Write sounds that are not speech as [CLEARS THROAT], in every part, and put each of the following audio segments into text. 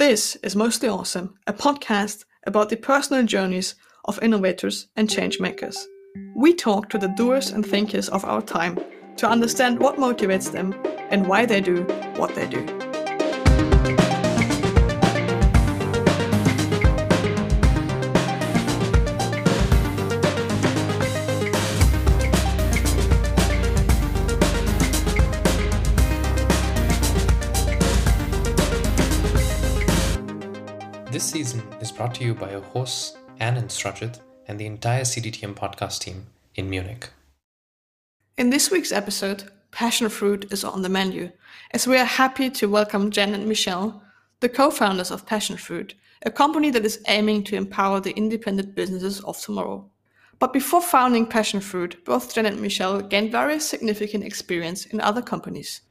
This is Mostly Awesome, a podcast about the personal journeys of innovators and changemakers. We talk to the doers and thinkers of our time to understand what motivates them and why they do what they do. Brought to you by your hosts, Anne and Strajit, and the entire CDTM podcast team in Munich. In this week's episode, passion fruit is on the menu, as we are happy to welcome Jen and Michelle, the co founders of Passionfroot, a company that is aiming to empower the independent businesses of tomorrow. But before founding Passionfroot, both Jen and Michelle gained various significant experience in other companies.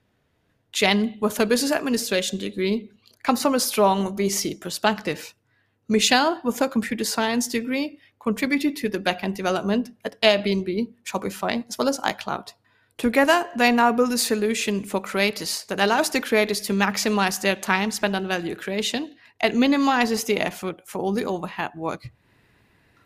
Jen, with her business administration degree, comes from a strong VC perspective. Michelle, with her computer science degree, contributed to the backend development at Airbnb, Shopify, as well as iCloud. Together, they now build a solution for creators that allows the creators to maximize their time spent on value creation and minimizes the effort for all the overhead work.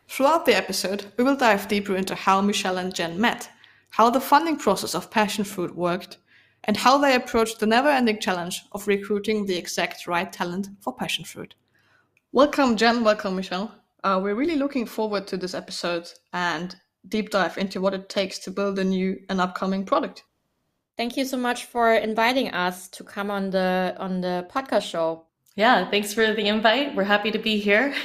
Throughout the episode, we will dive deeper into how Michelle and Jen met, how the funding process of Passionfroot worked, and how they approached the never ending challenge of recruiting the exact right talent for Passionfroot. Welcome, Jen. Welcome, Michelle. Uh, we're really looking forward to this episode and deep dive into what it takes to build a new and upcoming product. Thank you so much for inviting us to come on the on the podcast show. Yeah, thanks for the invite. We're happy to be here. [LAUGHS]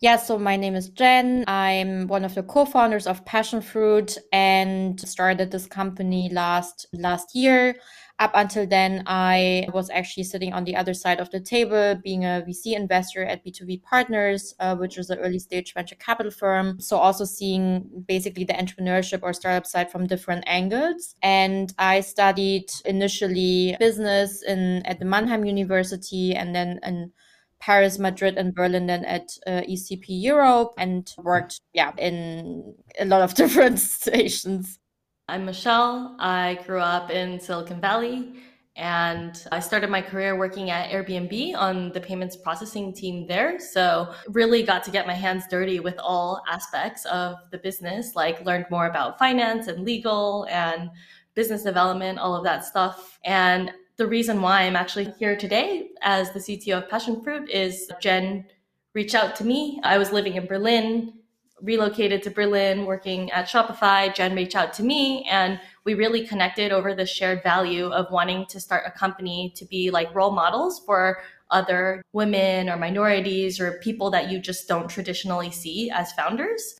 Yeah, so my name is Jen. I'm one of the co-founders of Passionfroot and started this company last last year. Up until then, I was actually sitting on the other side of the table, being a VC investor at B2B Partners, uh, which is an early stage venture capital firm. So also seeing basically the entrepreneurship or startup side from different angles. And I studied initially business in at the Mannheim University and then in Paris, Madrid, and Berlin, then at uh, ESCP Europe, and worked, yeah, in a lot of [LAUGHS] different [LAUGHS] stations. I'm Michelle. I grew up in Silicon Valley and I started my career working at Airbnb on the payments processing team there. So, really got to get my hands dirty with all aspects of the business, like learned more about finance and legal and business development, all of that stuff. And the reason why I'm actually here today as the CTO of Passionfroot is Jen reached out to me. I was living in Berlin, relocated to Berlin, working at Shopify. Jen reached out to me and we really connected over the shared value of wanting to start a company to be like role models for other women or minorities or people that you just don't traditionally see as founders.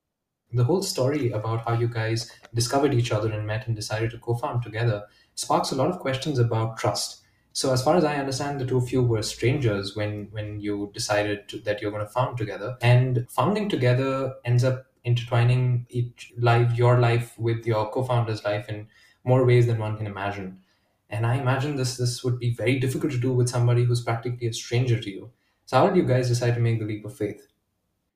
The whole story about how you guys discovered each other and met and decided to co found together sparks a lot of questions about trust. So, as far as I understand, the two of you were strangers when when you decided to, that you're going to found together, and founding together ends up intertwining each life, your life with your co-founder's life in more ways than one can imagine. And I imagine this this would be very difficult to do with somebody who's practically a stranger to you. So, how did you guys decide to make the leap of faith?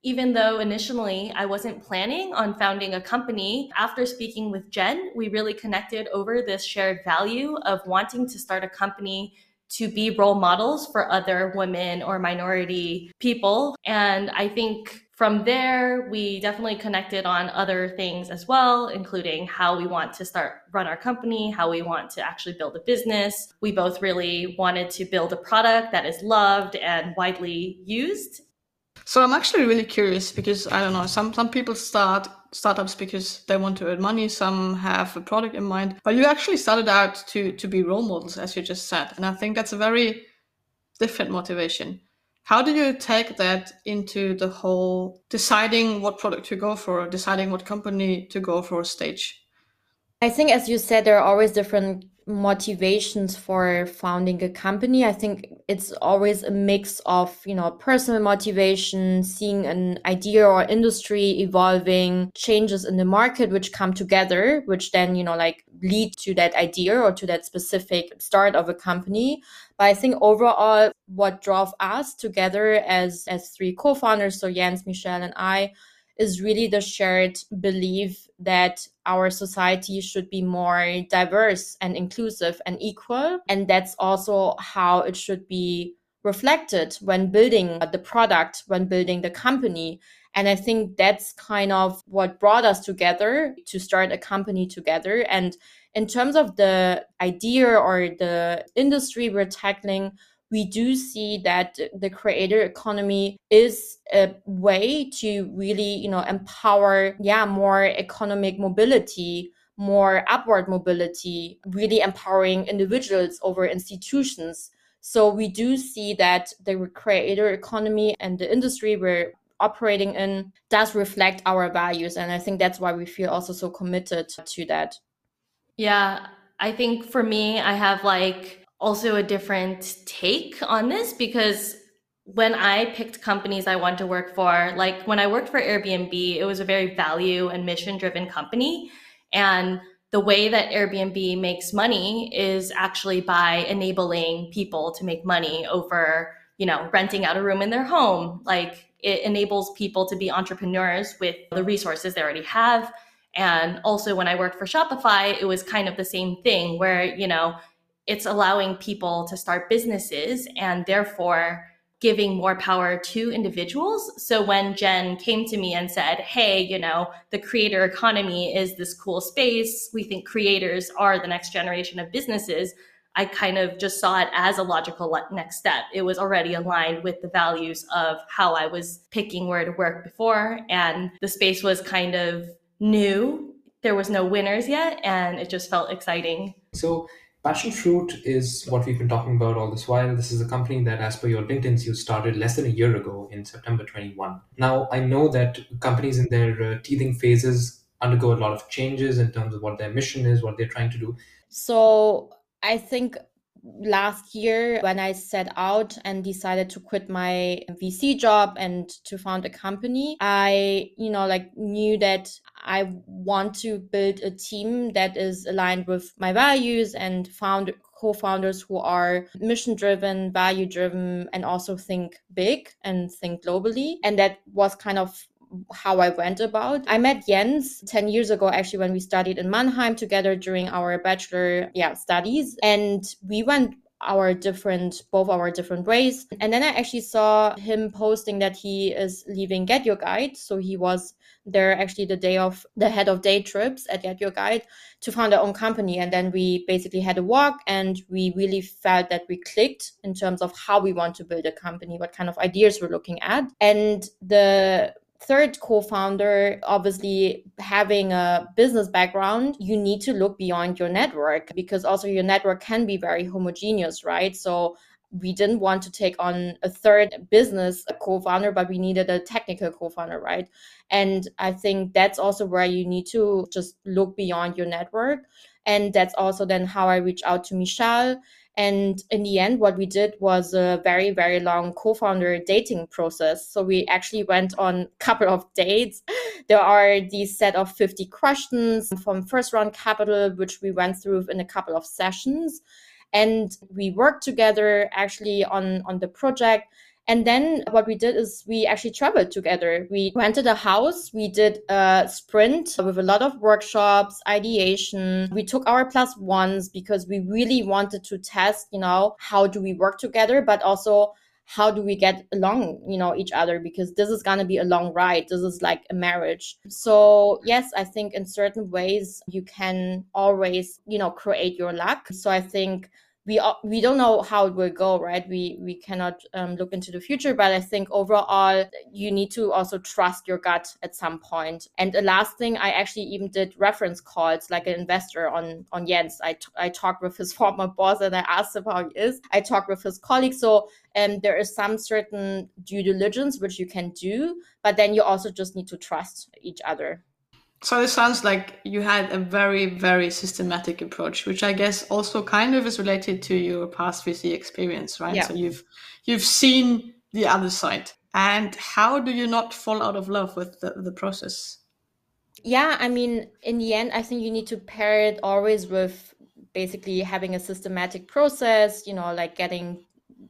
Even though initially I wasn't planning on founding a company, after speaking with Jen, we really connected over this shared value of wanting to start a company to be role models for other women or minority people. And I think from there, we definitely connected on other things as well, including how we want to start run our company, how we want to actually build a business. We both really wanted to build a product that is loved and widely used so I'm actually really curious because I don't know, some some people start startups because they want to earn money, some have a product in mind, but you actually started out to to be role models as you just said. And I think that's a very different motivation. How do you take that into the whole deciding what product to go for, deciding what company to go for stage? I think, as you said, there are always different motivations for founding a company. I think it's always a mix of you know personal motivation seeing an idea or industry evolving changes in the market which come together which then you know like lead to that idea or to that specific start of a company. But i think overall what drove us together as as three co-founders so jens michelle and i is really the shared belief that our society should be more diverse and inclusive and equal. And that's also how it should be reflected when building the product, when building the company. And I think that's kind of what brought us together to start a company together. And in terms of the idea or the industry we're tackling, we do see that the creator economy is a way to really, you know, empower, yeah, more economic mobility, more upward mobility, really empowering individuals over institutions. So we do see that the creator economy and the industry we're operating in does reflect our values. And I think that's why we feel also so committed to that. Yeah, I think for me, I have like also a different take on this because when I picked companies I want to work for, like when I worked for Airbnb, it was a very value and mission driven company. And the way that Airbnb makes money is actually by enabling people to make money over, you know, renting out a room in their home. Like it enables people to be entrepreneurs with the resources they already have. And also when I worked for Shopify, it was kind of the same thing where, you know, it's allowing people to start businesses and therefore giving more power to individuals. So when Jen came to me and said, Hey, you know, the creator economy is this cool space. We think creators are the next generation of businesses. I kind of just saw it as a logical next step. It was already aligned with the values of how I was picking where to work before. And the space was kind of new. There was no winners yet. And it just felt exciting. So Passionfroot is what we've been talking about all this while. This is a company that, as per your LinkedIn, you started less than a year ago in September 21. Now, I know that companies in their uh, teething phases undergo a lot of changes in terms of what their mission is, what they're trying to do. So, I think last year when I set out and decided to quit my VC job and to found a company, I, you know, like knew that I want to build a team that is aligned with my values and found co-founders who are mission driven, value driven, and also think big and think globally. And that was kind of how I went about. I met Jens 10 years ago, actually, when we studied in Mannheim together during our bachelor yeah, studies. And we went our different both our different ways. And then i actually saw him posting that he is leaving GetYourGuide. So he was there actually the day of the head of day trips at GetYourGuide to found our own company. And then we basically had a walk and we really felt that we clicked in terms of how we want to build a company what kind of ideas we're looking at. And the third co-founder obviously having a business background you need to look beyond your network because also your network can be very homogeneous right? So we didn't want to take on a third business co-founder but we needed a technical co-founder right? And i think that's also where you need to just look beyond your network. And that's also then how i reach out to michelle and in the end, what we did was a very, very long co-founder dating process. So we actually went on a couple of dates. [LAUGHS] There are these set of 50 questions from first round capital, which we went through in a couple of sessions. And we worked together actually on, on the project and then what we did is we actually traveled together. We rented a house. We did a sprint with a lot of workshops, ideation. We took our plus ones because we really wanted to test, you know, how do we work together, but also how do we get along you know each other because this is going to be a long ride this is like a marriage so yes i think in certain ways you can always you know create your luck so i think we we don't know how it will go right? We we cannot um, look into the future but i think overall you need to also trust your gut at some point. And the last thing i actually even did reference calls like an investor on on jens. I, t- I talked with his [LAUGHS] former boss and i asked him how he is. I talked with his colleagues. So um, there is some certain due diligence which you can do but then you also just need to trust each other so it sounds like you had a very, very systematic approach, which I guess also kind of is related to your past VC experience, right? Yeah. So you've you've seen the other side. And how do you not fall out of love with the, the process? Yeah, I mean, in the end, I think you need to pair it always with basically having a systematic process, you know, like getting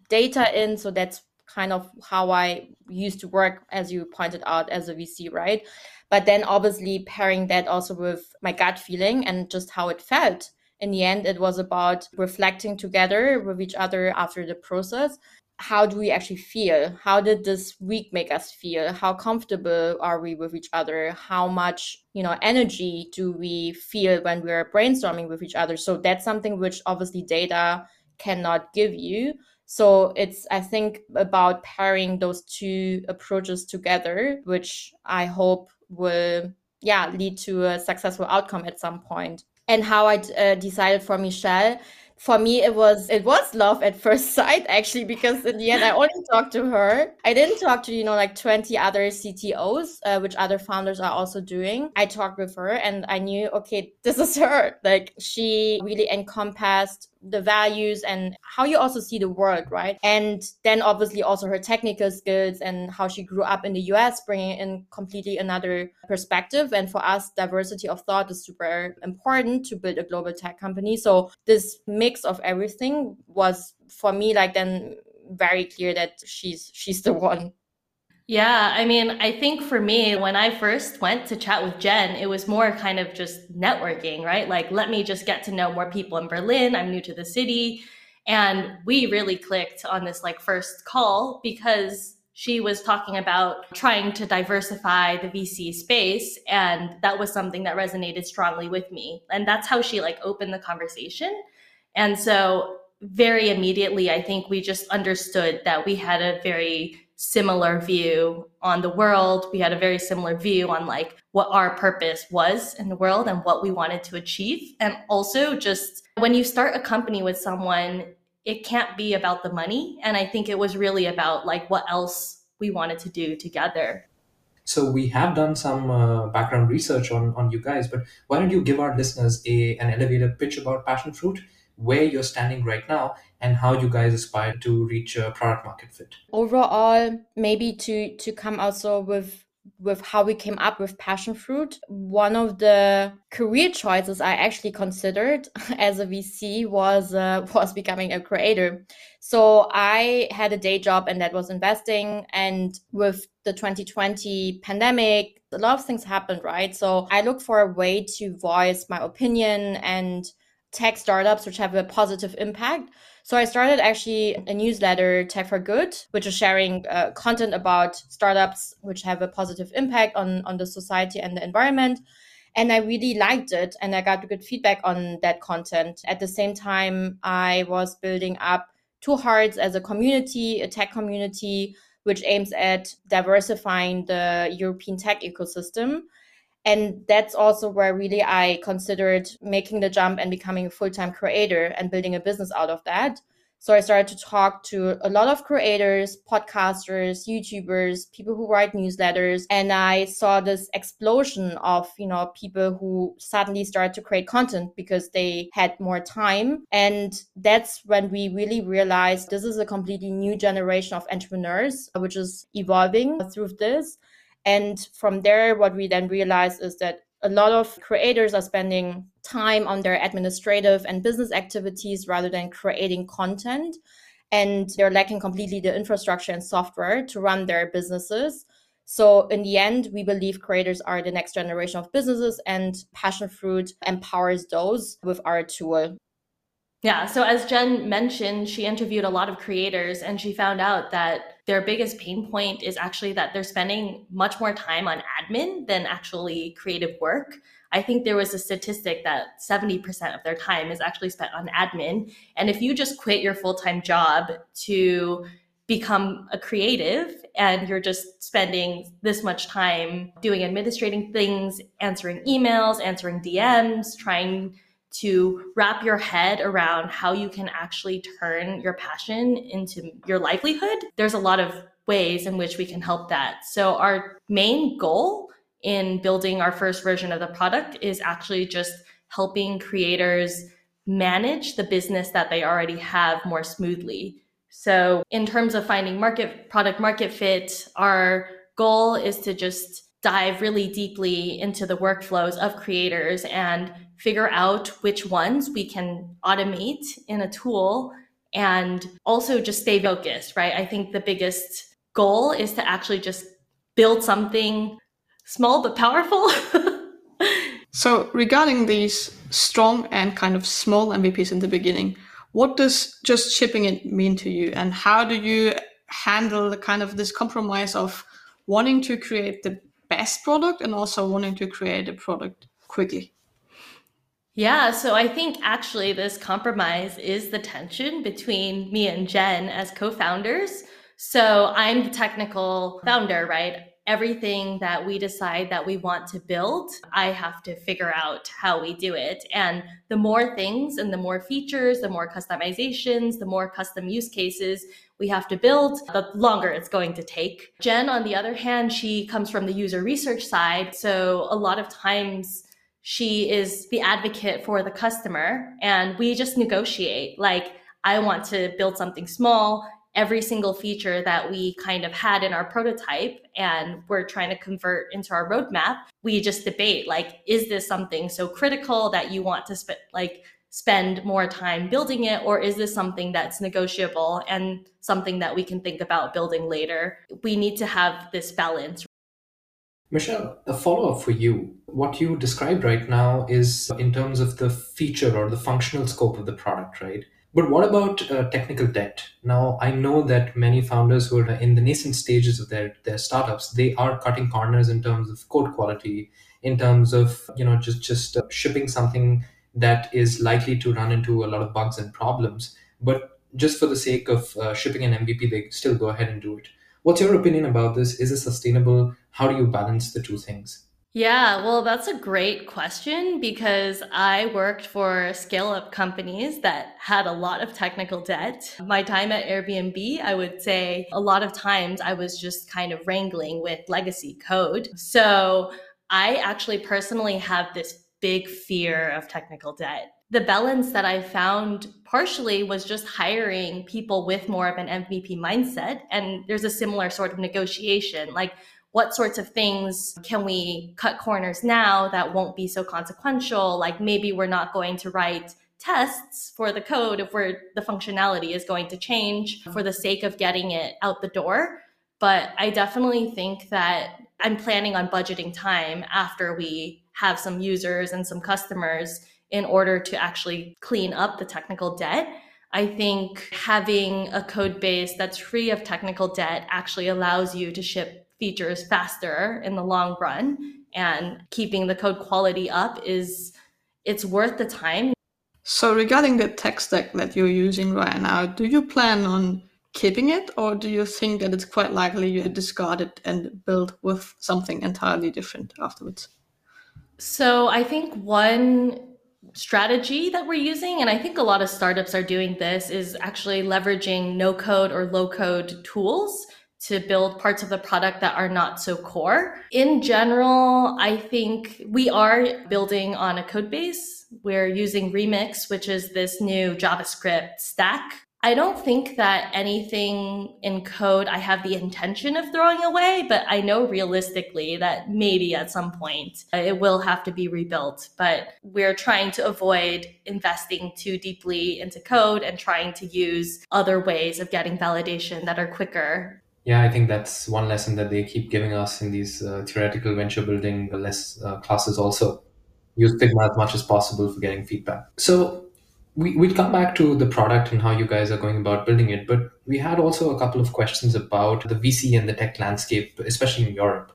data in. So that's kind of how I used to work, as you pointed out, as a VC, right? But then obviously pairing that also with my gut feeling and just how it felt. In the end, it was about reflecting together with each other after the process. how do we actually feel? How did this week make us feel? How comfortable are we with each other? How much, you know, energy do we feel when we're brainstorming with each other? So that's something which obviously data cannot give you. So it's, I think, about pairing those two approaches together, which I hope will, yeah, lead to a successful outcome at some point. And how I uh, decided for Michelle, for me it was it was love at first [LAUGHS] sight actually because in the end i only talked to her. I didn't talk to you know like 20 other ctos uh, which other founders are also doing. I talked with her and i knew okay this is her. Like she really encompassed the values and how you also see the world, right? And then obviously also her technical skills and how she grew up in the US, bringing in completely another perspective. And for us, diversity of thought is super important to build a global tech company. So this mix of everything was for me like then very clear that she's she's the one. Yeah, I mean, I think for me, when I first went to chat with Jen, it was more kind of just networking, right? Like, let me just get to know more people in Berlin. I'm new to the city. And we really clicked on this like first call because she was talking about trying to diversify the VC space. And that was something that resonated strongly with me. And that's how she like opened the conversation. And so, very immediately, I think we just understood that we had a very similar view on the world. We had a very similar view on like what our purpose was in the world and what we wanted to achieve. And also just when you start a company with someone, it can't be about the money. And I think it was really about like what else we wanted to do together. So we have done some uh, background research on, on you guys, but why don't you give our listeners a an elevator pitch about Passionfroot where you're standing right now and how you guys aspire to reach a product market fit. Overall maybe to to come also with with how we came up with Passionfroot one of the career choices i actually considered [LAUGHS] as a vc was uh, [LAUGHS] was becoming a creator. So i had a day job and that was investing and with the 2020 pandemic a lot of things happened right? So i looked for a way to voice my opinion and tech startups which have a positive impact. So I started actually a newsletter, Tech for Good, which is sharing uh, content about startups which have a positive impact on, on the society and the environment. And I really liked it and I got good feedback on that content. At the same time, I was building up Two Hearts as a community, a tech community, which aims at diversifying the European tech ecosystem. And that's also where really I considered making the jump and becoming a full time creator and building a business out of that. So I started to talk to a lot of creators, podcasters, YouTubers, people who write newsletters, and I saw this explosion of, you know, people who suddenly started to create content because they had more time. And that's when we really realized this is a completely new generation of entrepreneurs, which is evolving through this. And from there, what we then realized is that a lot of creators are spending time on their administrative and business activities rather than creating content. And they're lacking completely the infrastructure and software to run their businesses. So, in the end, we believe creators are the next generation of businesses, and Passionfroot empowers those with our tool. Yeah. So, as Jen mentioned, she interviewed a lot of creators and she found out that their biggest pain point is actually that they're spending much more time on admin than actually creative work. I think there was a statistic that 70% of their time is actually spent on admin. And if you just quit your full time job to become a creative and you're just spending this much time doing administrating things, answering emails, answering DMs, trying to wrap your head around how you can actually turn your passion into your livelihood, there's a lot of ways in which we can help that. So, our main goal in building our first version of the product is actually just helping creators manage the business that they already have more smoothly. So, in terms of finding market product market fit, our goal is to just dive really deeply into the workflows of creators and figure out which ones we can automate in a tool and also just stay focused, right? I think the biggest goal is to actually just build something small but powerful. [LAUGHS] so, regarding these strong and kind of small MVPs in the beginning, What does just shipping it mean to you, and how do you handle the kind of this compromise of wanting to create the best product and also wanting to create a product quickly? Yeah, so I think actually this compromise is the tension between me and Jen as co founders. So I'm the technical founder, right? Everything that we decide that we want to build, I have to figure out how we do it. And the more things and the more features, the more customizations, the more custom use cases we have to build, the longer it's going to take. Jen, on the other hand, she comes from the user research side. So a lot of times, she is the advocate for the customer and we just negotiate. Like i want to build something small. Every single feature that we kind of had in our prototype and we're trying to convert into our roadmap we just debate like is this something so critical that you want to spend like spend more time building it or is this something that's negotiable and something that we can think about building later? We need to have this balance Michelle, a follow up for you. What you described right now is in terms of the feature or the functional scope of the product, right? But what about uh, technical debt? Now, I know that many founders who are in the nascent stages of their, their startups, they are cutting corners in terms of code quality, in terms of you know just just uh, shipping something that is likely to run into a lot of bugs and problems. But just for the sake of uh, shipping an MVP, they still go ahead and do it. What's your opinion about this? Is it sustainable? How do you balance the two things? Yeah, well, that's a great question because I worked for scale up companies that had a lot of technical debt. My time at Airbnb, I would say a lot of times I was just kind of wrangling with legacy code. So I actually personally have this big fear of technical debt the balance that I found partially was just hiring people with more of an MVP mindset. And there's a similar sort of negotiation like, what sorts of things can we cut corners now that won't be so consequential? Like, maybe we're not going to write tests for the code if we're the functionality is going to change for the sake of getting it out the door. But I definitely think that I'm planning on budgeting time after we have some users and some customers in order to actually clean up the technical debt. I think having a code base that's free of technical debt actually allows you to ship features faster in the long run and keeping the code quality up is it's worth the time. So regarding the tech stack that you're using right now, do you plan on keeping it or do you think that it's quite likely you discard it and build with something entirely different afterwards? So I think one strategy that we're using, and I think a lot of startups are doing this, is actually leveraging no code or low code tools to build parts of the product that are not so core. In general, I think we are building on a code base. We're using Remix, which is this new JavaScript stack I don't think that anything in code I have the intention of throwing away, but I know realistically that maybe at some point it will have to be rebuilt. But we're trying to avoid investing too deeply into code and trying to use other ways of getting validation that are quicker. Yeah, I think that's one lesson that they keep giving us in these uh, theoretical venture building less uh, classes also. Use Figma as much as possible for getting feedback. So we, we'll come back to the product and how you guys are going about building it, but we had also a couple of questions about the VC and the tech landscape, especially in Europe.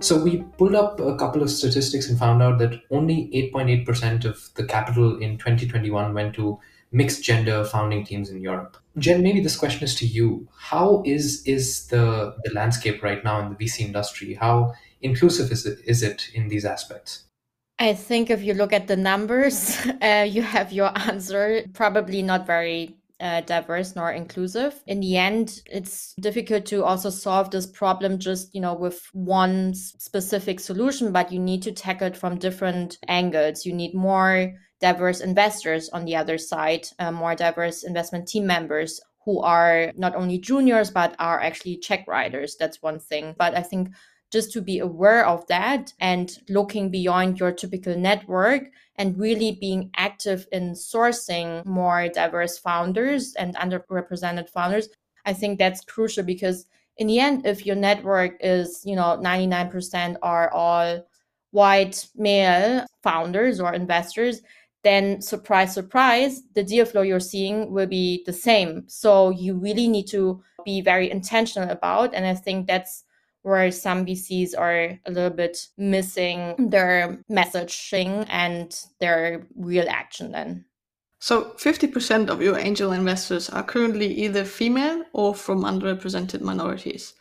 So we pulled up a couple of statistics and found out that only 8.8% of the capital in 2021 went to mixed gender founding teams in Europe. Jen, maybe this question is to you. How is is the, the landscape right now in the VC industry? How inclusive is it, is it in these aspects? I think if you look at the numbers, [LAUGHS] uh, you have your answer. Probably not very uh, diverse nor inclusive. In the end, it's difficult to also solve this problem just, you know, with one specific solution, but you need to tackle it from different angles. You need more diverse investors on the other side, uh, more diverse investment team members who are not only juniors, but are actually check writers. That's one thing. But I think just to be aware of that and looking beyond your typical network and really being active in sourcing more diverse founders and underrepresented founders i think that's crucial because in the end if your network is you know 99% are all white male founders or investors then surprise, surprise, the deal flow you're seeing will be the same. So you really need to be very intentional about. And I think that's where some VCs are a little bit missing their messaging and their real action then. So 50% of your angel investors are currently either female or from underrepresented minorities.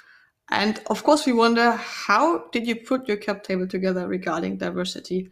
And of course, we wonder how did you put your cap table together regarding diversity?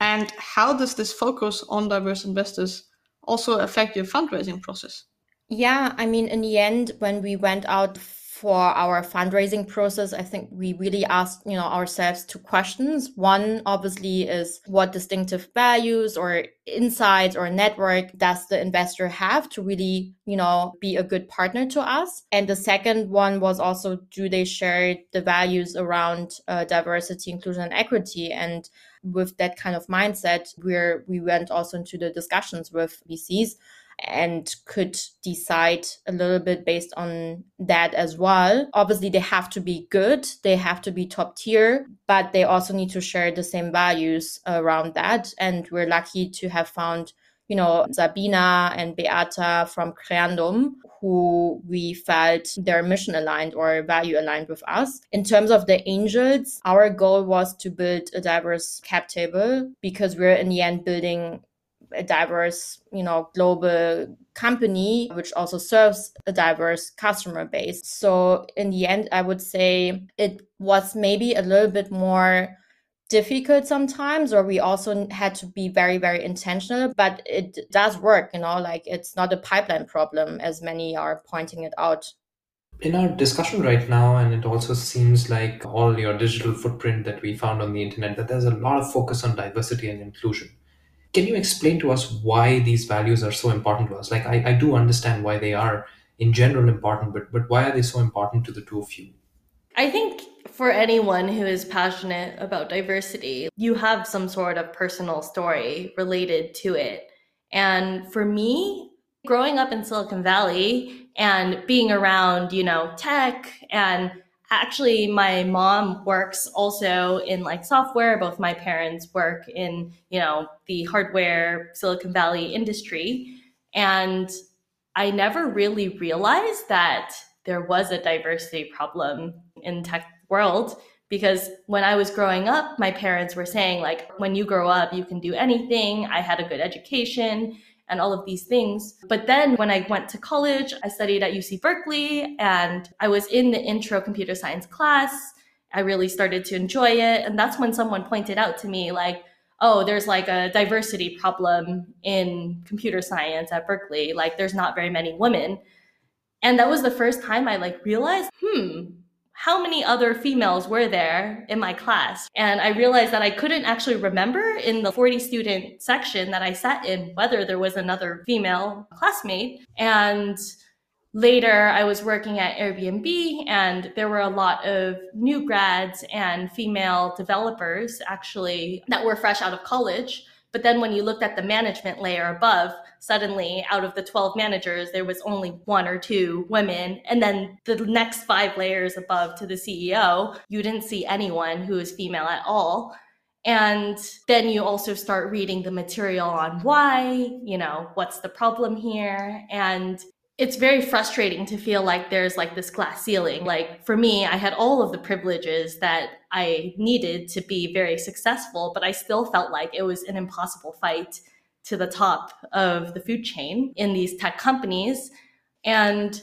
And how does this focus on diverse investors also affect your fundraising process? Yeah, I mean, in the end, when we went out for our fundraising process, I think we really asked, you know, ourselves two questions. One obviously is what distinctive values or insights or network does the investor have to really, you know, be a good partner to us? And the second one was also do they share the values around uh, diversity, inclusion, and equity? And with that kind of mindset, we're we went also into the discussions with VCs and could decide a little bit based on that as well. Obviously, they have to be good, they have to be top tier, but they also need to share the same values around that. And we're lucky to have found, you know, Sabina and Beata from Creandum, who we felt their mission aligned or value aligned with us. In terms of the angels, our goal was to build a diverse cap table because we're in the end building a diverse, you know, global company, which also serves a diverse customer base. So in the end, I would say it was maybe a little bit more difficult sometimes or we also had to be very very intentional but it does work you know like it's not a pipeline problem as many are pointing it out in our discussion right now and it also seems like all your digital footprint that we found on the internet that there's a lot of focus on diversity and inclusion can you explain to us why these values are so important to us? Like, I, I do understand why they are in general important, but, but why are they so important to the two of you? I think for anyone who is passionate about diversity, you have some sort of personal story related to it. And for me, growing up in Silicon Valley and being around, you know, tech and actually my mom works also in like software both my parents work in you know the hardware silicon valley industry and i never really realized that there was a diversity problem in tech world because when i was growing up my parents were saying like when you grow up you can do anything i had a good education and all of these things. But then when I went to college, I studied at UC Berkeley and I was in the intro computer science class. I really started to enjoy it. And that's when someone pointed out to me, like, oh, there's like a diversity problem in computer science at Berkeley. Like, there's not very many women. And that was the first time I like realized, hmm, how many other females were there in my class? And I realized that I couldn't actually remember in the 40 student section that I sat in whether there was another female classmate. And later I was working at Airbnb and there were a lot of new grads and female developers actually that were fresh out of college. But then when you looked at the management layer above, suddenly out of the 12 managers, there was only one or two women. And then the next five layers above to the CEO, you didn't see anyone who was female at all. And then you also start reading the material on why, you know, what's the problem here. And it's very frustrating to feel like there's like this glass ceiling. Like for me, I had all of the privileges that I needed to be very successful, but I still felt like it was an impossible fight to the top of the food chain in these tech companies. And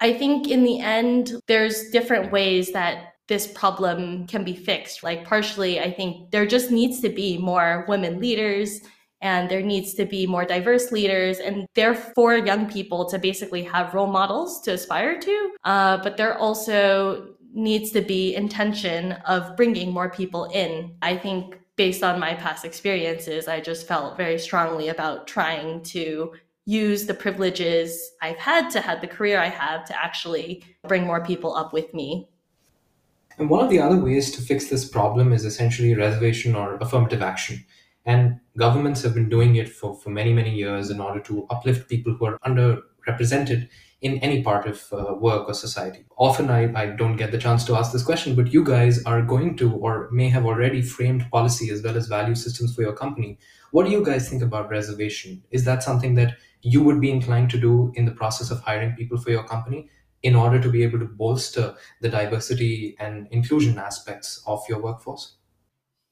I think in the end, there's different ways that this problem can be fixed. Like, partially, I think there just needs to be more women leaders and there needs to be more diverse leaders and therefore young people to basically have role models to aspire to uh, but there also needs to be intention of bringing more people in. I think based on my past experiences i just felt very strongly about trying to use the privileges i've had to have the career i have to actually bring more people up with me. And one of the other ways to fix this problem is essentially reservation or affirmative action and governments have been doing it for, for many, many years in order to uplift people who are underrepresented in any part of uh, work or society. Often I, I don't get the chance to ask this question, but you guys are going to or may have already framed policy as well as value systems for your company What do you guys think about reservation? Is that something that you would be inclined to do in the process of hiring people for your company in order to be able to bolster the diversity and inclusion aspects of your workforce?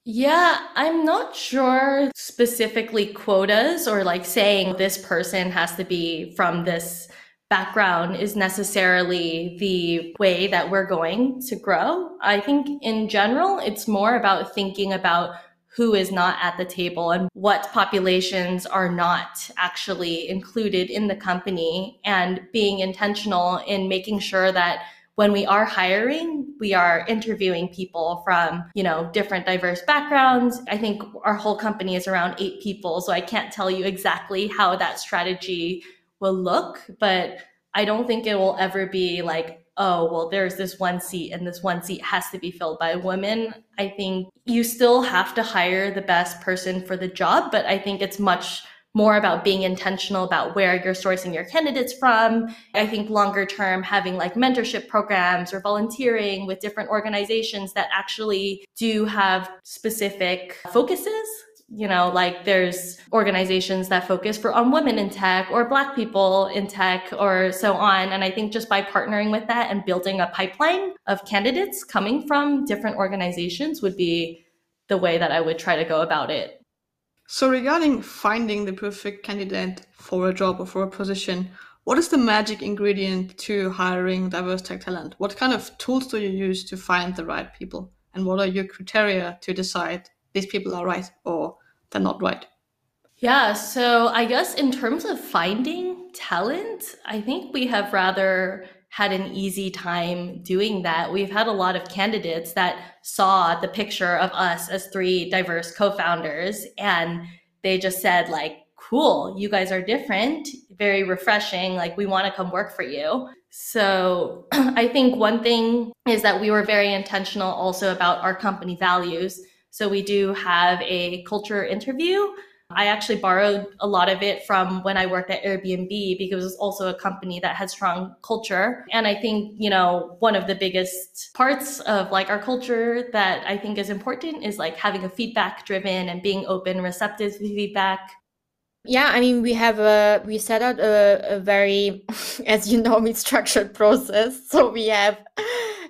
Yeah, I'm not sure specifically quotas or like saying this person has to be from this background is necessarily the way that we're going to grow. I think in general, it's more about thinking about who is not at the table and what populations are not actually included in the company and being intentional in making sure that when we are hiring, we are interviewing people from, you know, different diverse backgrounds. I think our whole company is around eight people. So I can't tell you exactly how that strategy will look, but I don't think it will ever be like, oh, well, there's this one seat and this one seat has to be filled by a woman. I think you still have to hire the best person for the job, but I think it's much more about being intentional about where you're sourcing your candidates from. I think longer term, having like mentorship programs or volunteering with different organizations that actually do have specific focuses. You know like there's organizations that focus for on women in tech or black people in tech or so on. And i think just by partnering with that and building a pipeline of candidates coming from different organizations would be the way that i would try to go about it so regarding finding the perfect candidate for a job or for a position what is the magic ingredient to hiring diverse tech talent what kind of tools do you use to find the right people and what are your criteria to decide these people are right or they're not right? Yeah, so I guess in terms of finding talent, I think we have rather had an easy time doing that. We've had a lot of candidates that saw the picture of us as three diverse co-founders and they just said like, cool, you guys are different, very refreshing, like we want to come work for you. So [CLEARS THROAT] I think one thing is that we were very intentional also about our company values. So we do have a culture interview. I actually borrowed a lot of it from when I worked at Airbnb because it's also a company that has strong culture. And I think, you know, one of the biggest parts of like our culture that I think is important is like having a feedback driven and being open, receptive to feedback. Yeah, I mean, we have a we set out a, a very, [LAUGHS] as you know, me structured process. So we have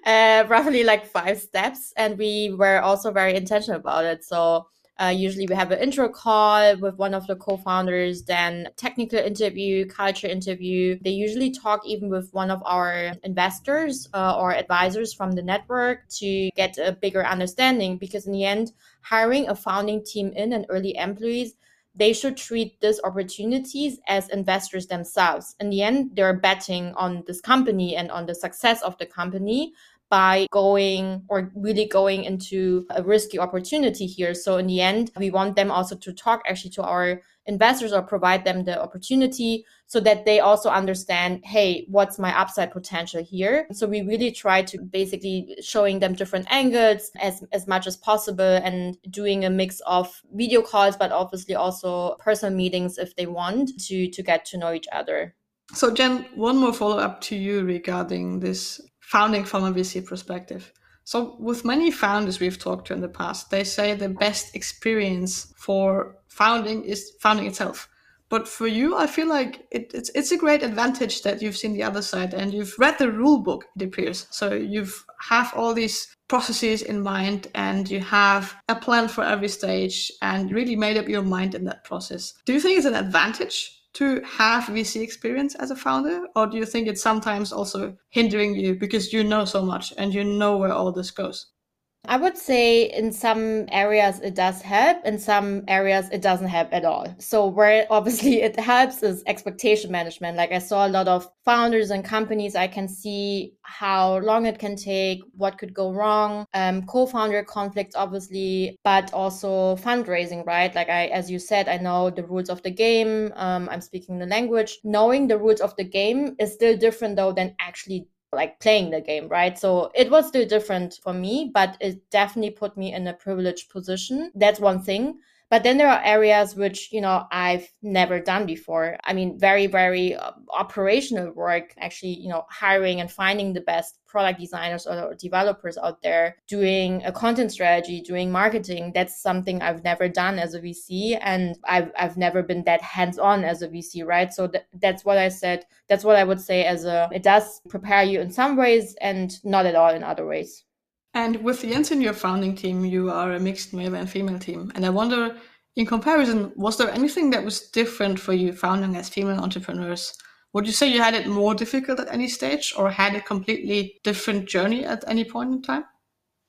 uh, roughly like five steps, and we were also very intentional about it. So uh, usually we have an intro call with one of the co-founders, then technical interview, culture interview. They usually talk even with one of our investors uh, or advisors from the network to get a bigger understanding. Because in the end, hiring a founding team in and early employees they should treat these opportunities as investors themselves. In the end, they're betting on this company and on the success of the company by going or really going into a risky opportunity here. So in the end, we want them also to talk actually to our investors or provide them the opportunity so that they also understand, hey, what's my upside potential here? So we really try to basically showing them different angles as, as much as possible and doing a mix of video calls, but obviously also personal meetings if they want to to get to know each other. So Jen, one more follow up to you regarding this founding from a VC perspective. So, with many founders we've talked to in the past, they say the best experience for founding is founding itself. But for you, I feel like it, it's it's a great advantage that you've seen the other side and you've read the rule book. It appears so you've have all these processes in mind and you have a plan for every stage and really made up your mind in that process. Do you think it's an advantage to have VC experience as a founder? Or do you think it's sometimes also hindering you because you know so much and you know where all this goes? I would say in some areas it does help, in some areas it doesn't help at all. So where obviously it helps is expectation management. Like I saw a lot of founders and companies, I can see how long it can take, what could go wrong, um, co-founder conflicts obviously, but also fundraising, right? Like I, as you said, I know the rules of the game. Um, I'm speaking the language. Knowing the rules of the game is still different though than actually like playing the game, right? So it was still different for me, but it definitely put me in a privileged position. That's one thing. But then there are areas which you know i've never done before. I mean very very uh, operational work actually you know hiring and finding the best product designers or developers out there doing a content strategy doing marketing. That's something i've never done as a vc and i've, I've never been that hands-on as a vc right? So th- that's what i said that's what i would say as a it does prepare you in some ways and not at all in other ways and with in your founding team, you are a mixed male and female team. And I wonder, in comparison, was there anything that was different for you founding as female entrepreneurs? Would you say you had it more difficult at any stage or had a completely different journey at any point in time?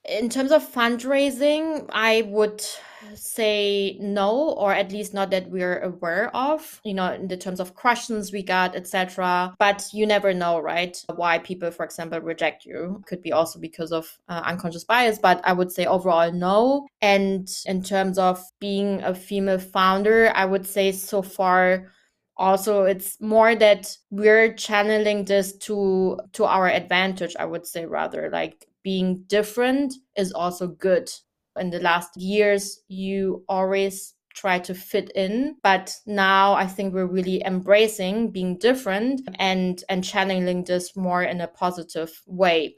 In terms of fundraising, I would say no or at least not that we're aware of you know in the terms of questions we got etc but you never know right? Why people for example reject you. Could be also because of uh, unconscious bias but i would say overall no. And in terms of being a female founder i would say so far also it's more that we're channeling this to to our advantage i would say rather. Like being different is also good. In the last years, you always try to fit in but now i think we're really embracing being different and and channeling this more in a positive way.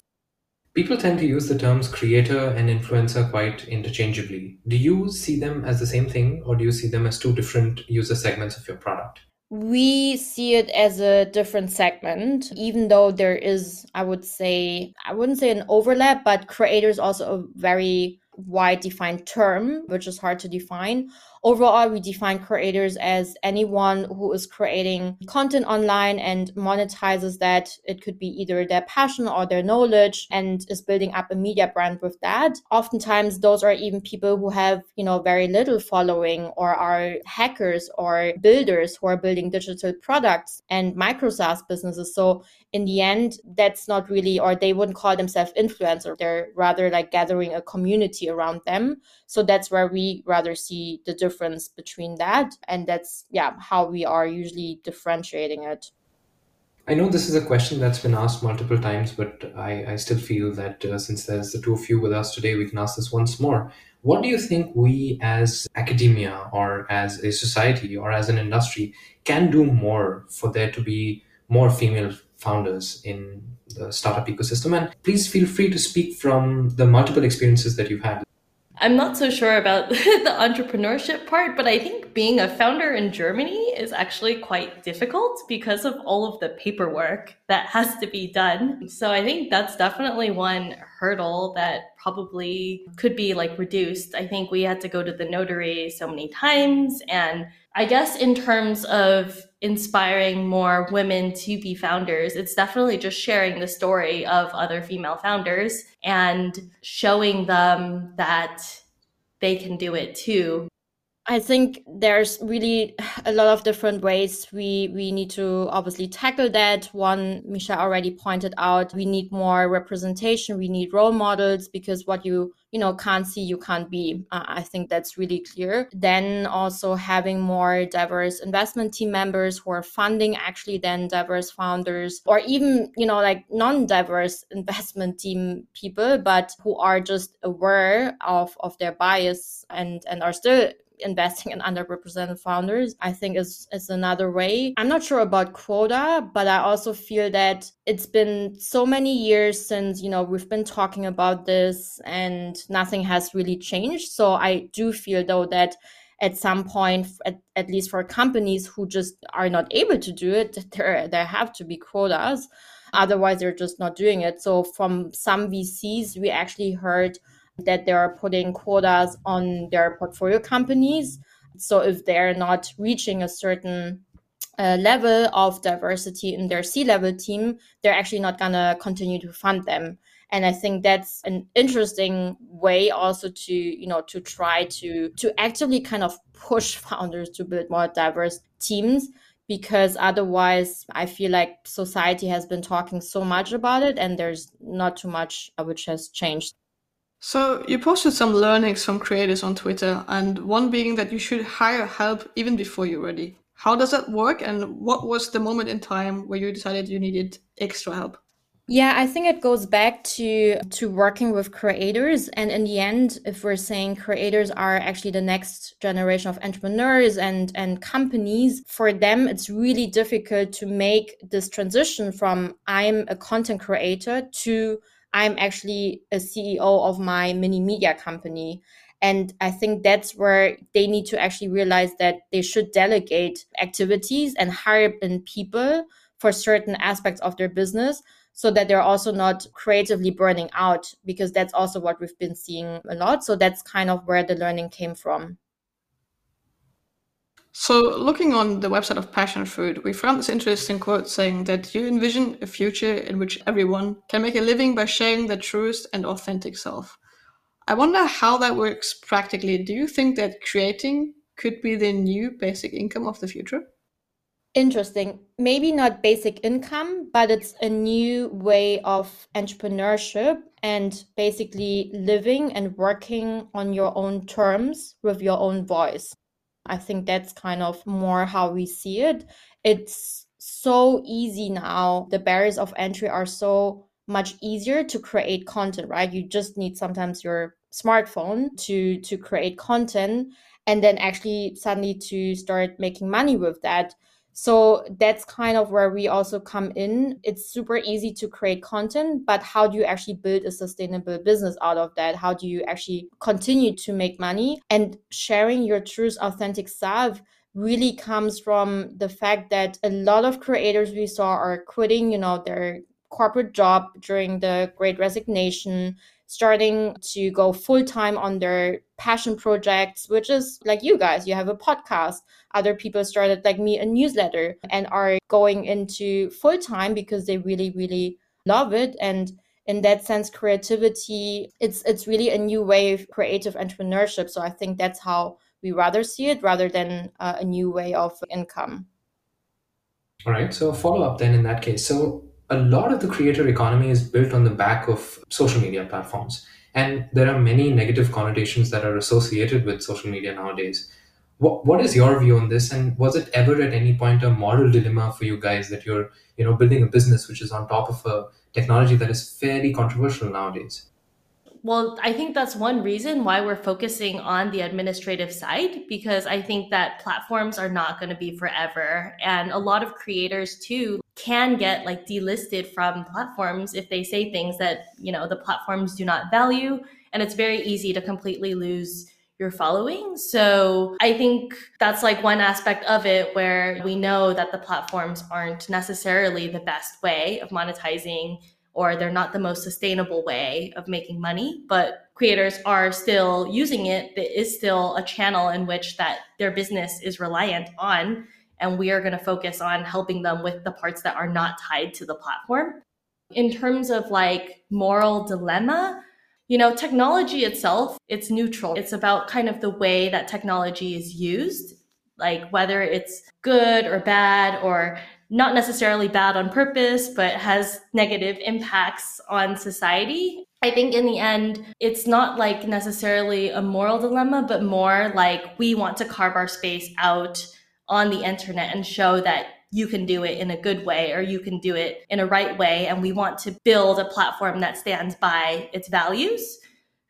People tend to use the terms creator and influencer quite interchangeably. Do you see them as the same thing or do you see them as two different user segments of your product we see it as a different segment even though there is i would say i wouldn't say an overlap but creators also a very wide defined term, which is hard to define. Overall, we define creators as anyone who is creating content online and monetizes that. It could be either their passion or their knowledge and is building up a media brand with that. Oftentimes, those are even people who have, you know, very little following or are hackers or builders who are building digital products and micro SaaS businesses. So in the end, that's not really, or they wouldn't call themselves influencer. They're rather like gathering a community around them. So that's where we rather see the difference between that. And that's, yeah, how we are usually differentiating it. I know this is a question that's been asked multiple times, but I, I still feel that uh, since there's the two of you with us today, we can ask this once more. What do you think we as academia or as a society or as an industry can do more for there to be more female founders in the startup ecosystem? And please feel free to speak from the multiple experiences that you've had. I'm not so sure about [LAUGHS] the entrepreneurship part, but I think being a founder in Germany is actually quite difficult because of all of the paperwork that has to be done. So I think that's definitely one hurdle that probably could be like reduced. I think we had to go to the notary so many times. And I guess in terms of inspiring more women to be founders. It's definitely just sharing the story of other female founders and showing them that they can do it too. I think there's really a lot of different ways we we need to obviously tackle that. One, Misha already pointed out, we need more representation. We need role models because what you you know can't see you can't be uh, i think that's really clear then also having more diverse investment team members who are funding actually then diverse founders or even you know like non-diverse [LAUGHS] investment team people but who are just aware of of their bias and and are still investing in underrepresented founders, I think is, is another way. I'm not sure about quota, but I also feel that it's been so many years since, you know, we've been talking about this and nothing has really changed. So I do feel though that at some point, at, at least for companies who just are not able to do it, there, there have to be quotas. Otherwise, they're just not doing it. So from some VCs, we actually heard that they are putting quotas on their portfolio companies. So if they're not reaching a certain uh, level of diversity in their C level team, they're actually not going to continue to fund them. And I think that's an interesting way also to, you know, to try to to actively kind of push [LAUGHS] founders to build more diverse teams because otherwise I feel like society has been talking so much about it and there's not too much which has changed. So you posted some learnings from creators on Twitter, and one being that you should hire help even before you're ready. How does that work, and what was the moment in time where you decided you needed extra help? Yeah, I think it goes back to to working with creators and in the end if we're saying creators are actually the next generation of entrepreneurs and and companies for them it's really difficult to make this transition from I'm a content creator to I'm actually a CEO of my mini media company. And I think that's where they need to actually realize that they should delegate activities and hire in people for certain aspects of their business so that they're also not creatively burning out because that's also what we've been seeing a lot. So that's kind of where the learning came from so looking on the website of Passionfroot, we found this interesting quote saying that you envision a future in which everyone can make a living by sharing their truest and authentic self i wonder how that works practically do you think that creating could be the new basic income of the future Interesting. Maybe not basic income, but it's a new way of entrepreneurship and basically living and working on your own terms with your own voice. I think that's kind of more how we see it. It's so easy now. The barriers of entry are so much easier to create content, right? You just need sometimes your smartphone to to create content and then actually suddenly to start making money with that so that's kind of where we also come in. It's super easy to create content, but how do you actually build a sustainable business out of that? How do you actually continue to make money? And sharing your true, authentic self really comes from the fact that a lot of creators we saw are quitting, you know, their corporate job during the great resignation starting to go full time on their passion projects, which is like you guys, you have a podcast. Other people started, like me, a newsletter and are going into full time because they really, really love it. And in that sense, creativity, it's it's really a new way of creative entrepreneurship. So I think that's how we rather see it rather than uh, a new way of income. All right. So follow up then in that case. So a lot of the creator economy is built on the back of social media platforms. And there are many negative connotations that are associated with social media nowadays. What, what is your view on this? And was it ever at any point a moral dilemma for you guys that you're, you know, building a business which is on top of a technology that is fairly controversial nowadays? Well, I think that's one reason why we're focusing on the administrative side because I think that platforms are not going to be forever. And a lot of creators too can get like delisted from platforms if they say things that, you know, the platforms do not value. And it's very easy to completely lose your following. So I think that's like one aspect of it where we know that the platforms aren't necessarily the best way of monetizing or they're not the most sustainable way of making money but creators are still using it it is still a channel in which that their business is reliant on and we are going to focus on helping them with the parts that are not tied to the platform in terms of like moral dilemma you know technology itself it's neutral it's about kind of the way that technology is used like whether it's good or bad or not necessarily bad on purpose, but has negative impacts on society. I think in the end, it's not like necessarily a moral dilemma, but more like we want to carve our space out on the internet and show that you can do it in a good way or you can do it in a right way. And we want to build a platform that stands by its values.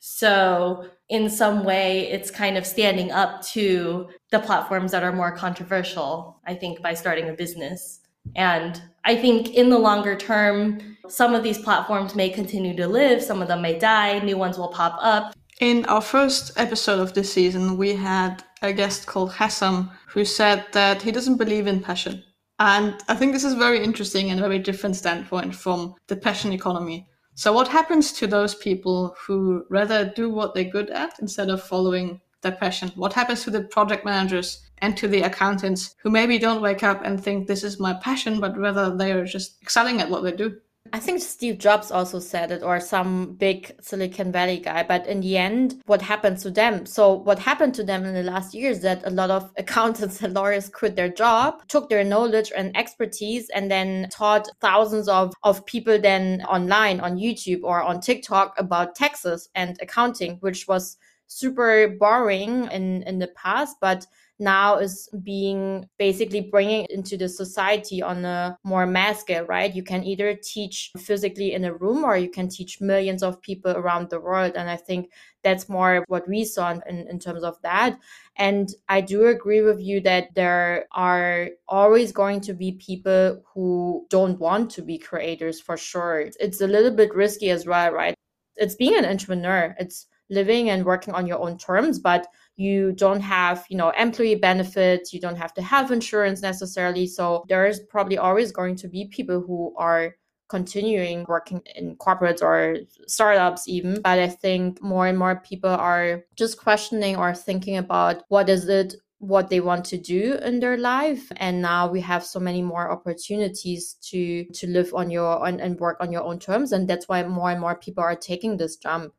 So, in some way, it's kind of standing up to the platforms that are more controversial, I think, by starting a business. And I think in the longer term, some of these platforms may continue to live, some of them may die, new ones will pop up. In our first episode of this season, we had a guest called Hassam who said that he doesn't believe in passion. And I think this is very interesting and a very different standpoint from the passion economy. So, what happens to those people who rather do what they're good at instead of following their passion? What happens to the project managers and to the accountants who maybe don't wake up and think this is my passion, but rather they're just excelling at what they do? I think Steve Jobs also said it, or some big Silicon Valley guy. But in the end, what happened to them? So, what happened to them in the last years that a lot of [LAUGHS] accountants and lawyers quit their job, took their knowledge and expertise, and then taught thousands of, of people then online on YouTube or on TikTok about taxes and accounting, which was super boring in in the past but now is being basically bringing into the society on a more mass scale, right? You can either teach physically in a room or you can teach millions of people around the world. And I think that's more what we saw in, in terms of that. And I do agree with you that there are always going to be people who don't want to be creators for sure. It's a little bit risky as well, right? It's being an entrepreneur. It's living and working on your own terms, but you don't have you know employee benefits you don't have to have insurance necessarily. So there's probably always going to be people who are continuing working in corporates or startups even. But i think more and more people are just questioning or thinking about what is it what they want to do in their life. And now we have so many more opportunities to to live on your on and work on your own terms. And that's why more and more people are taking this jump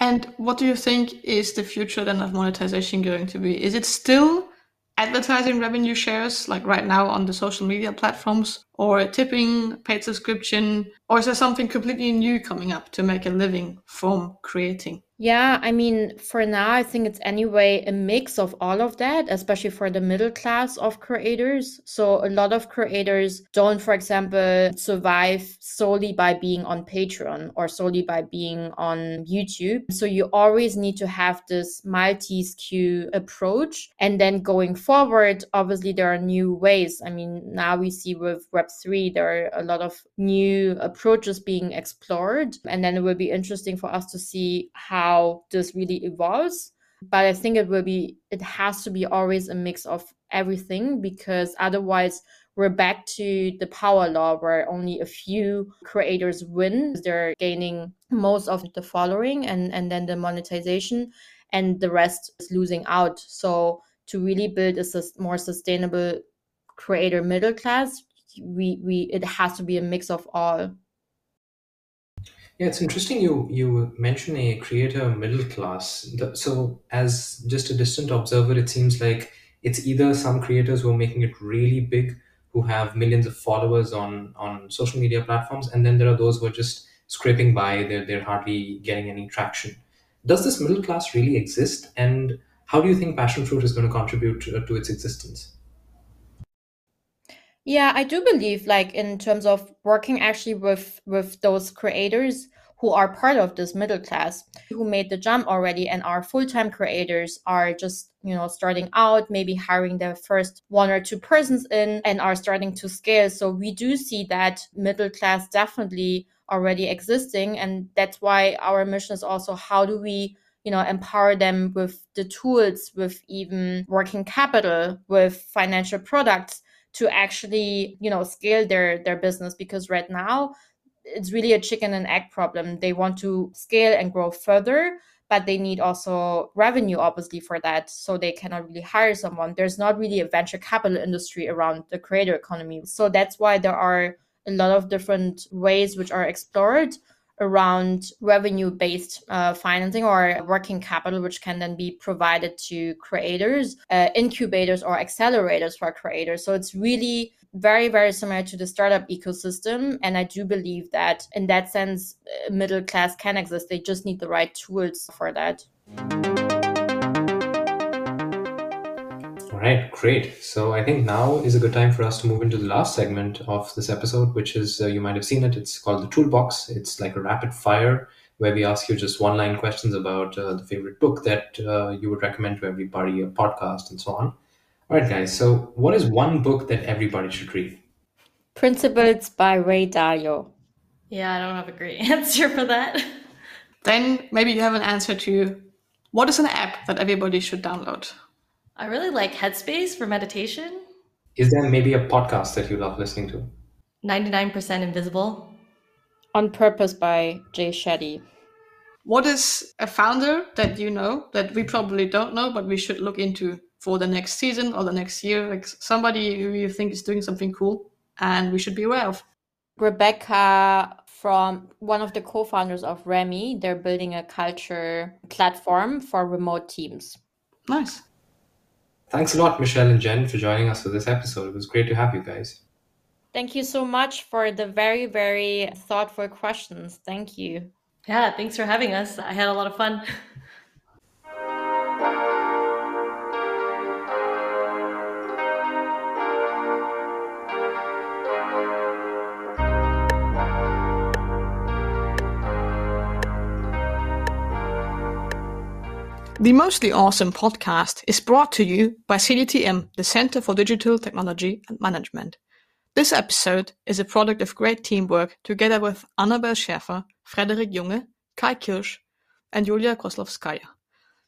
and what do you think is the future then of monetization going to be? Is it still advertising revenue shares like right now on the social media platforms or tipping, paid subscription, or is there something completely new coming up to make a living from creating? Yeah, I mean, for now, I think it's anyway a mix of all of that, especially for the middle class of creators. So, a lot of creators don't, for example, survive solely by being on Patreon or solely by being on YouTube. So, you always need to have this multi SKU approach. And then going forward, obviously, there are new ways. I mean, now we see with Web3, there are a lot of new approaches being explored. And then it will be interesting for us to see how how this really evolves. But i think it will be it has to be always a mix of everything because otherwise we're back to the power law where only a few creators win. They're gaining most of the following and and then the monetization and the rest is losing out. So to really build a more sustainable creator middle class we we it has to be a mix of all yeah, it's interesting you you mention a creator middle class. So as just a distant observer, it seems like it's either some creators who are making it really big, who have millions of followers on on social media platforms, and then there are those who are just scraping by. They're they're hardly getting any traction. Does this middle class really exist? And how do you think Passionfroot is going to contribute to, to its existence? Yeah, I do believe like in terms of working actually with with those creators who are part of this middle class who made the jump already and are full-time creators are just you know starting out maybe hiring their first one or two persons in and are starting to scale. So we do see that middle class definitely already existing and that's why our mission is also how do we you know empower them with the tools with even working capital with financial products to actually you know scale their their business because right now it's really a chicken and egg problem. They want to scale and grow further but they need also revenue obviously for that so they cannot really hire someone. There's not really a venture capital industry around the creator economy. So that's why there are a lot of different ways which are explored around revenue based uh, financing or working capital, which can then be provided to creators, uh, incubators, or accelerators for creators. So it's really very, very similar to the startup ecosystem. And I do believe that in that sense, uh, middle class can exist. They just need the right tools for that. All right, great. So I think now is a good time for us to move into the last segment of this episode, which is uh, you might have seen it. It's called the Toolbox. It's like a rapid fire where we ask you just one line questions about uh, the favorite book that uh, you would recommend to everybody, a podcast, and so on. All right, guys. So, what is one book that everybody should read? Principles by Ray Dalio. Yeah, I don't have a great [LAUGHS] answer for that. Then maybe you have an answer to what is an app that everybody should download? I really like Headspace for meditation. Is there maybe a podcast that you love listening to? 99% Invisible. On Purpose by Jay Shetty. What is a founder that you know that we probably don't know, but we should look into for the next season or the next year? Like somebody who you think is doing something cool and we should be aware of. Rebecca from one of the co-founders of Remy. They're building a culture platform for remote teams. Nice. Thanks a lot, Michelle and Jen, for joining us for this episode. It was great to have you guys. Thank you so much for the very, very thoughtful questions. Thank you. Yeah, thanks for having us. I had a lot of fun. [LAUGHS] The Mostly Awesome podcast is brought to you by CDTM, the Center for Digital Technology and Management. This episode is a product of great teamwork together with Annabel Schäfer, Frederik Junge, Kai Kirsch, and Julia Kozlovskaya.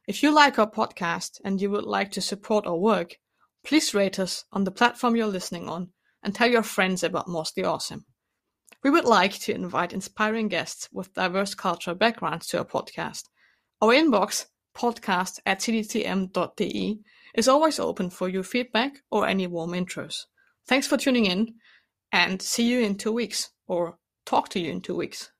If you like our podcast and you would like to support our work, please rate us on the platform you're listening on and tell your friends about Mostly Awesome. We would like to invite inspiring guests with diverse cultural backgrounds to our podcast. Our inbox, podcast at cdtm.de, is always open for your feedback or any warm intros. Thanks for tuning in and see you in two weeks or talk to you in two weeks.